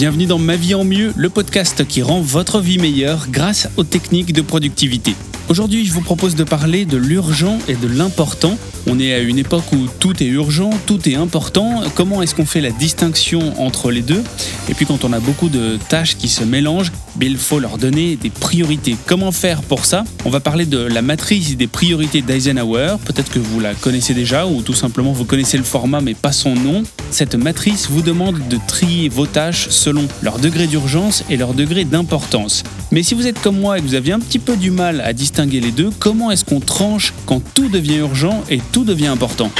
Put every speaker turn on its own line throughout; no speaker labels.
bienvenue dans Ma vie en mieux, le podcast qui rend votre vie meilleure grâce aux techniques de productivité. Aujourd'hui, je vous propose de parler de l'urgent et de l'important. On est à une époque où tout est urgent, tout est important. Comment est-ce qu'on fait la distinction entre les deux? Et puis quand on a beaucoup de tâches qui se mélangent, ben, il faut leur donner des priorités. Comment faire pour ça? On va parler de la matrice des priorités d'Eisenhower. Peut-être que vous la connaissez déjà ou tout simplement vous connaissez le format mais pas son nom. Cette matrice vous demande de trier vos tâches selon leur degré d'urgence et leur degré d'importance. Mais si vous êtes comme moi et que vous avez un petit peu du mal à distinguer les deux, comment est-ce qu'on tranche quand tout devient urgent et tout devient important?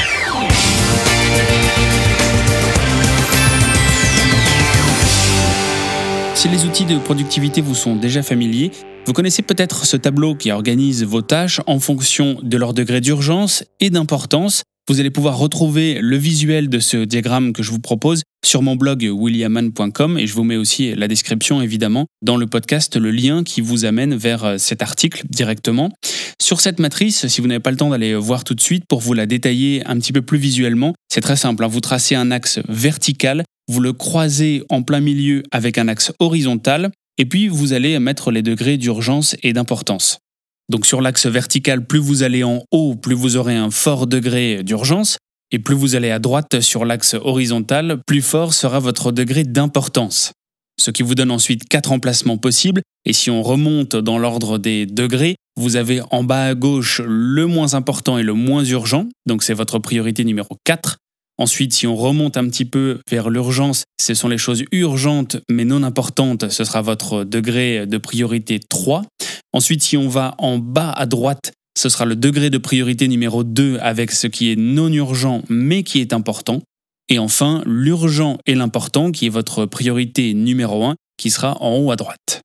Si les outils de productivité vous sont déjà familiers, vous connaissez peut-être ce tableau qui organise vos tâches en fonction de leur degré d'urgence et d'importance vous allez pouvoir retrouver le visuel de ce diagramme que je vous propose sur mon blog williaman.com et je vous mets aussi la description évidemment dans le podcast, le lien qui vous amène vers euh, cet article directement. Sur cette matrice, si vous n'avez pas le temps d'aller voir tout de suite pour vous la détailler un petit peu plus visuellement, c'est très simple. Hein. Vous tracez un axe vertical, vous le croisez en plein milieu avec un axe horizontal et puis vous allez mettre les degrés d'urgence et d'importance. Donc sur l'axe vertical, plus vous allez en haut, plus vous aurez un fort degré d'urgence, et plus vous allez à droite sur l'axe horizontal, plus fort sera votre degré d'importance. Ce qui vous donne ensuite quatre emplacements possibles, et si on remonte dans l'ordre des degrés, vous avez en bas à gauche le moins important et le moins urgent, donc c'est votre priorité numéro 4. Ensuite, si on remonte un petit peu vers l'urgence, ce sont les choses urgentes mais non importantes, ce sera votre degré de priorité 3. Ensuite, si on va en bas à droite, ce sera le degré de priorité numéro 2 avec ce qui est non urgent mais qui est important. Et enfin, l'urgent et l'important qui est votre priorité numéro 1 qui sera en haut à droite.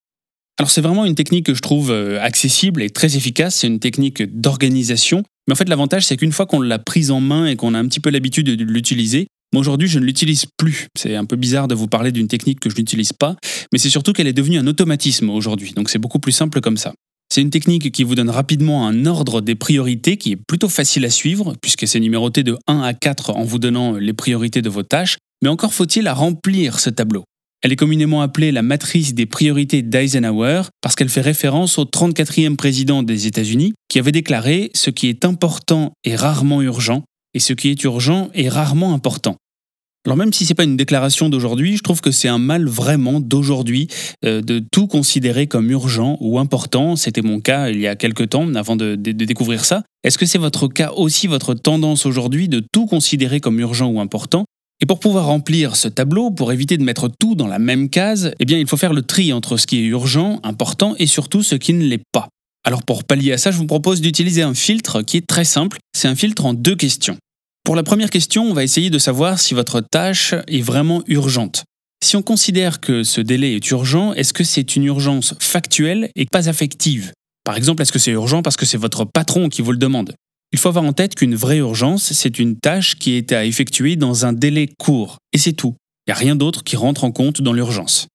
Alors c'est vraiment une technique que je trouve euh, accessible et très efficace, c'est une technique d'organisation. Mais en fait l'avantage c'est qu'une fois qu'on l'a prise en main et qu'on a un petit peu l'habitude de l'utiliser, moi aujourd'hui je ne l'utilise plus. C'est un peu bizarre de vous parler d'une technique que je n'utilise pas, mais c'est surtout qu'elle est devenue un automatisme aujourd'hui, donc c'est beaucoup plus simple comme ça. C'est une technique qui vous donne rapidement un ordre des priorités qui est plutôt facile à suivre, puisque c'est numéroté de 1 à 4 en vous donnant les priorités de vos tâches, mais encore faut-il à remplir ce tableau. Elle est communément appelée la matrice des priorités d'Eisenhower parce qu'elle fait référence au 34e président des États-Unis qui avait déclaré ce qui est important est rarement urgent et ce qui est urgent est rarement important. Alors même si ce n'est pas une déclaration d'aujourd'hui, je trouve que c'est un mal vraiment d'aujourd'hui euh, de tout considérer comme urgent ou important. C'était mon cas il y a quelques temps avant de, de découvrir ça. Est-ce que c'est votre cas aussi, votre tendance aujourd'hui de tout considérer comme urgent ou important? Et pour pouvoir remplir ce tableau, pour éviter de mettre tout dans la même case, eh bien il faut faire le tri entre ce qui est urgent, important et surtout ce qui ne l'est pas. Alors pour pallier à ça, je vous propose d'utiliser un filtre qui est très simple, c'est un filtre en deux questions. Pour la première question, on va essayer de savoir si votre tâche est vraiment urgente. Si on considère que ce délai est urgent, est-ce que c'est une urgence factuelle et pas affective? Par exemple, est-ce que c'est urgent parce que c'est votre patron qui vous le demande? Il faut avoir en tête qu'une vraie urgence, c'est une tâche qui est à effectuer dans un délai court. Et c'est tout. Il n'y a rien d'autre qui rentre en compte dans l'urgence.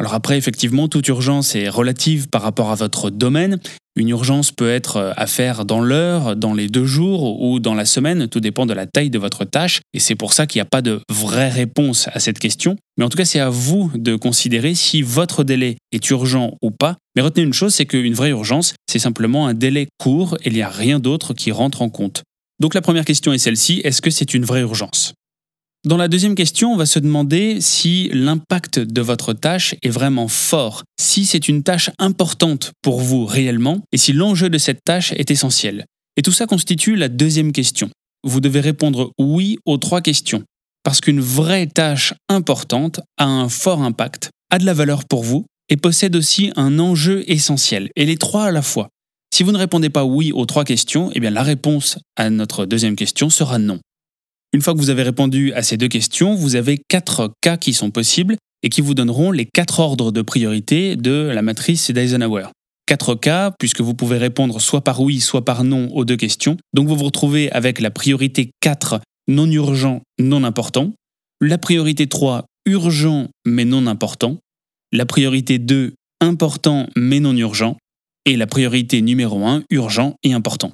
Alors après, effectivement, toute urgence est relative par rapport à votre domaine. Une urgence peut être euh, à faire dans l'heure, dans les deux jours ou dans la semaine, tout dépend de la taille de votre tâche, et c'est pour ça qu'il n'y a pas de vraie réponse à cette question. Mais en tout cas, c'est à vous de considérer si votre délai est urgent ou pas. Mais retenez une chose, c'est qu'une vraie urgence, c'est simplement un délai court et il n'y a rien d'autre qui rentre en compte. Donc la première question est celle-ci, est-ce que c'est une vraie urgence? Dans la deuxième question, on va se demander si l'impact de votre tâche est vraiment fort, si c'est une tâche importante pour vous réellement, et si l'enjeu de cette tâche est essentiel. Et tout ça constitue la deuxième question. Vous devez répondre oui aux trois questions, parce qu'une vraie tâche importante a un fort impact, a de la valeur pour vous, et possède aussi un enjeu essentiel, et les trois à la fois. Si vous ne répondez pas oui aux trois questions, eh bien la réponse à notre deuxième question sera non. Une fois que vous avez répondu à ces deux questions, vous avez quatre cas qui sont possibles et qui vous donneront les quatre ordres de priorité de la matrice d'Eisenhower. Quatre cas, puisque vous pouvez répondre soit par oui, soit par non aux deux questions. Donc vous vous retrouvez avec la priorité 4, non urgent, non important. La priorité 3, urgent mais non important. La priorité 2, important mais non urgent. Et la priorité numéro 1, urgent et important.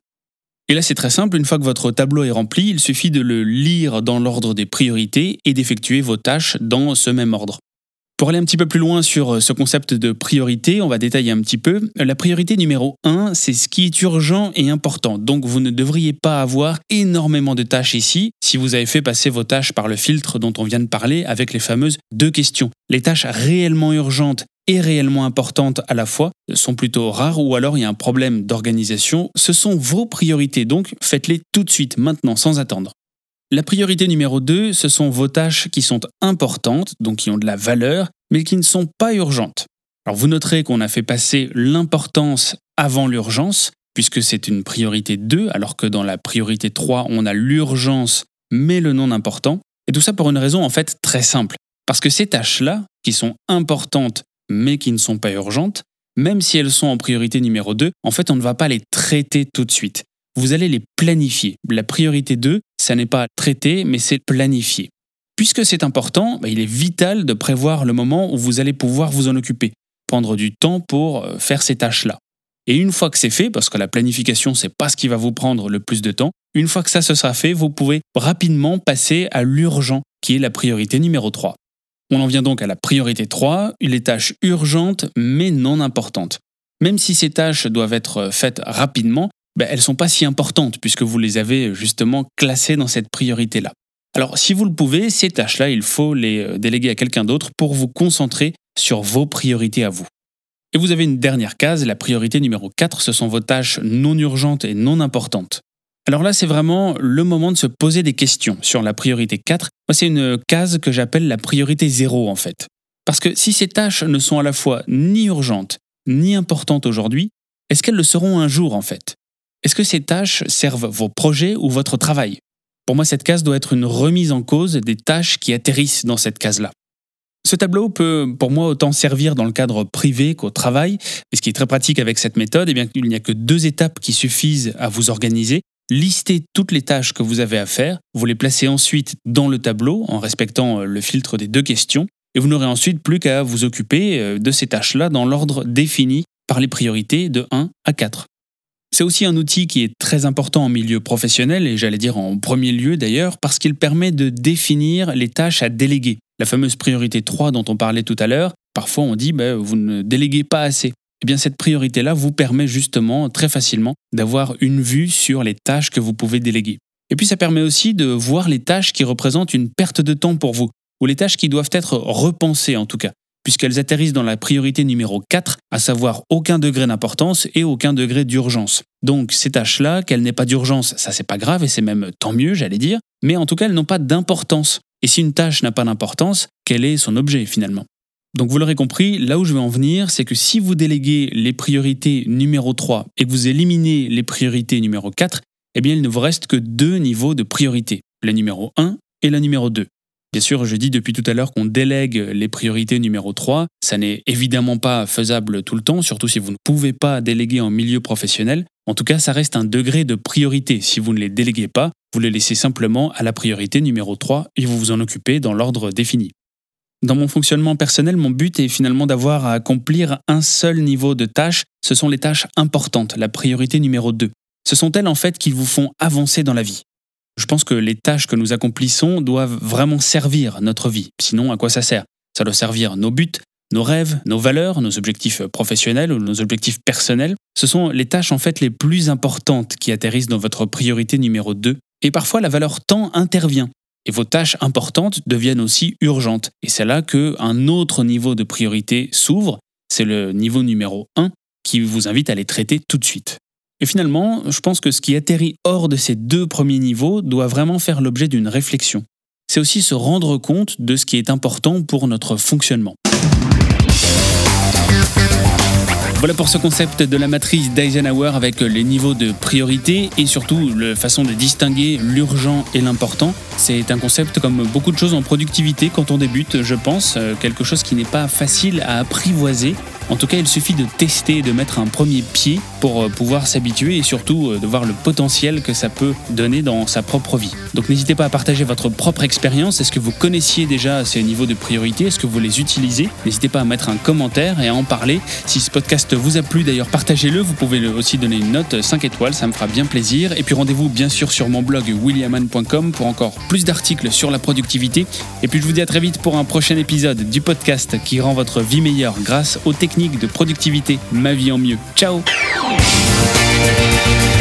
Et là, c'est très simple, une fois que votre tableau est rempli, il suffit de le lire dans l'ordre des priorités et d'effectuer vos tâches dans ce même ordre. Pour aller un petit peu plus loin sur ce concept de priorité, on va détailler un petit peu. La priorité numéro 1, c'est ce qui est urgent et important. Donc vous ne devriez pas avoir énormément de tâches ici si vous avez fait passer vos tâches par le filtre dont on vient de parler avec les fameuses deux questions. Les tâches réellement urgentes et réellement importantes à la fois sont plutôt rares ou alors il y a un problème d'organisation. Ce sont vos priorités, donc faites-les tout de suite, maintenant, sans attendre. La priorité numéro 2, ce sont vos tâches qui sont importantes, donc qui ont de la valeur, mais qui ne sont pas urgentes. Alors vous noterez qu'on a fait passer l'importance avant l'urgence, puisque c'est une priorité 2, alors que dans la priorité 3, on a l'urgence, mais le non important. Et tout ça pour une raison en fait très simple. Parce que ces tâches-là, qui sont importantes, mais qui ne sont pas urgentes, même si elles sont en priorité numéro 2, en fait on ne va pas les traiter tout de suite vous allez les planifier. La priorité 2, ça n'est pas traiter, mais c'est planifier. Puisque c'est important, bah, il est vital de prévoir le moment où vous allez pouvoir vous en occuper, prendre du temps pour euh, faire ces tâches-là. Et une fois que c'est fait, parce que la planification, c'est pas ce qui va vous prendre le plus de temps, une fois que ça se sera fait, vous pouvez rapidement passer à l'urgent, qui est la priorité numéro 3. On en vient donc à la priorité 3, les tâches urgentes mais non importantes. Même si ces tâches doivent être faites rapidement, ben, elles ne sont pas si importantes puisque vous les avez justement classées dans cette priorité-là. Alors si vous le pouvez, ces tâches-là, il faut les euh, déléguer à quelqu'un d'autre pour vous concentrer sur vos priorités à vous. Et vous avez une dernière case, la priorité numéro 4, ce sont vos tâches non urgentes et non importantes. Alors là, c'est vraiment le moment de se poser des questions sur la priorité 4. Moi, c'est une case que j'appelle la priorité 0 en fait. Parce que si ces tâches ne sont à la fois ni urgentes ni importantes aujourd'hui, est-ce qu'elles le seront un jour en fait? Est-ce que ces tâches servent vos projets ou votre travail? Pour moi, cette case doit être une remise en cause des tâches qui atterrissent dans cette case-là. Ce tableau peut, pour moi, autant servir dans le cadre privé qu'au travail. Et ce qui est très pratique avec cette méthode, eh bien qu'il n'y a que deux étapes qui suffisent à vous organiser. Listez toutes les tâches que vous avez à faire, vous les placez ensuite dans le tableau en respectant euh, le filtre des deux questions, et vous n'aurez ensuite plus qu'à vous occuper euh, de ces tâches-là dans l'ordre défini par les priorités de 1 à 4. C'est aussi un outil qui est très important en milieu professionnel, et j'allais dire en premier lieu d'ailleurs, parce qu'il permet de définir les tâches à déléguer. La fameuse priorité 3 dont on parlait tout à l'heure, parfois on dit bah, vous ne déléguez pas assez. Eh bien cette priorité-là vous permet justement très facilement d'avoir une vue sur les tâches que vous pouvez déléguer. Et puis ça permet aussi de voir les tâches qui représentent une perte de temps pour vous, ou les tâches qui doivent être repensées en tout cas puisqu'elles atterrissent dans la priorité numéro 4, à savoir aucun degré d'importance et aucun degré d'urgence. Donc ces tâches-là, qu'elles n'aient pas d'urgence, ça c'est pas grave et c'est même tant mieux, j'allais dire, mais en tout cas elles n'ont pas d'importance. Et si une tâche n'a pas d'importance, quel est son objet finalement? Donc vous l'aurez compris, là où je veux en venir, c'est que si vous déléguez les priorités numéro 3 et que vous éliminez les priorités numéro 4, eh bien il ne vous reste que deux niveaux de priorité, la numéro 1 et la numéro 2. Bien sûr, je dis depuis tout à l'heure qu'on délègue les priorités numéro 3. Ça n'est évidemment pas faisable tout le temps, surtout si vous ne pouvez pas déléguer en milieu professionnel. En tout cas, ça reste un degré de priorité. Si vous ne les déléguez pas, vous les laissez simplement à la priorité numéro 3 et vous vous en occupez dans l'ordre défini. Dans mon fonctionnement personnel, mon but est finalement d'avoir à accomplir un seul niveau de tâche. Ce sont les tâches importantes, la priorité numéro 2. Ce sont elles en fait qui vous font avancer dans la vie. Je pense que les tâches que nous accomplissons doivent vraiment servir notre vie. Sinon, à quoi ça sert? Ça doit servir nos buts, nos rêves, nos valeurs, nos objectifs professionnels ou nos objectifs personnels. Ce sont les tâches en fait les plus importantes qui atterrissent dans votre priorité numéro 2. Et parfois, la valeur temps intervient. Et vos tâches importantes deviennent aussi urgentes. Et c'est là qu'un autre niveau de priorité s'ouvre. C'est le niveau numéro 1 qui vous invite à les traiter tout de suite. Et finalement, je pense que ce qui atterrit hors de ces deux premiers niveaux doit vraiment faire l'objet d'une réflexion. C'est aussi se rendre compte de ce qui est important pour notre fonctionnement. Voilà pour ce concept de la matrice d'Eisenhower avec les niveaux de priorité et surtout la façon de distinguer l'urgent et l'important. C'est un concept comme beaucoup de choses en productivité quand on débute, je pense, euh, quelque chose qui n'est pas facile à apprivoiser En tout cas, il suffit de tester et de mettre un premier pied pour euh, pouvoir s'habituer et surtout euh, de voir le potentiel que ça peut donner dans sa propre vie. Donc n'hésitez pas à partager votre propre expérience. Est-ce que vous connaissiez déjà ces niveaux de priorité? Est-ce que vous les utilisez? N'hésitez pas à mettre un commentaire et à en parler. Si ce podcast vous a plu, d'ailleurs, partagez-le. Vous pouvez aussi donner une note 5 étoiles, ça me fera bien plaisir. Et puis rendez-vous bien sûr sur mon blog williaman.com pour encore plus d'articles sur la productivité. Et puis je vous dis à très vite pour un prochain épisode du podcast qui rend votre vie meilleure grâce aux techniques de productivité. Ma vie en mieux. Ciao Yeah.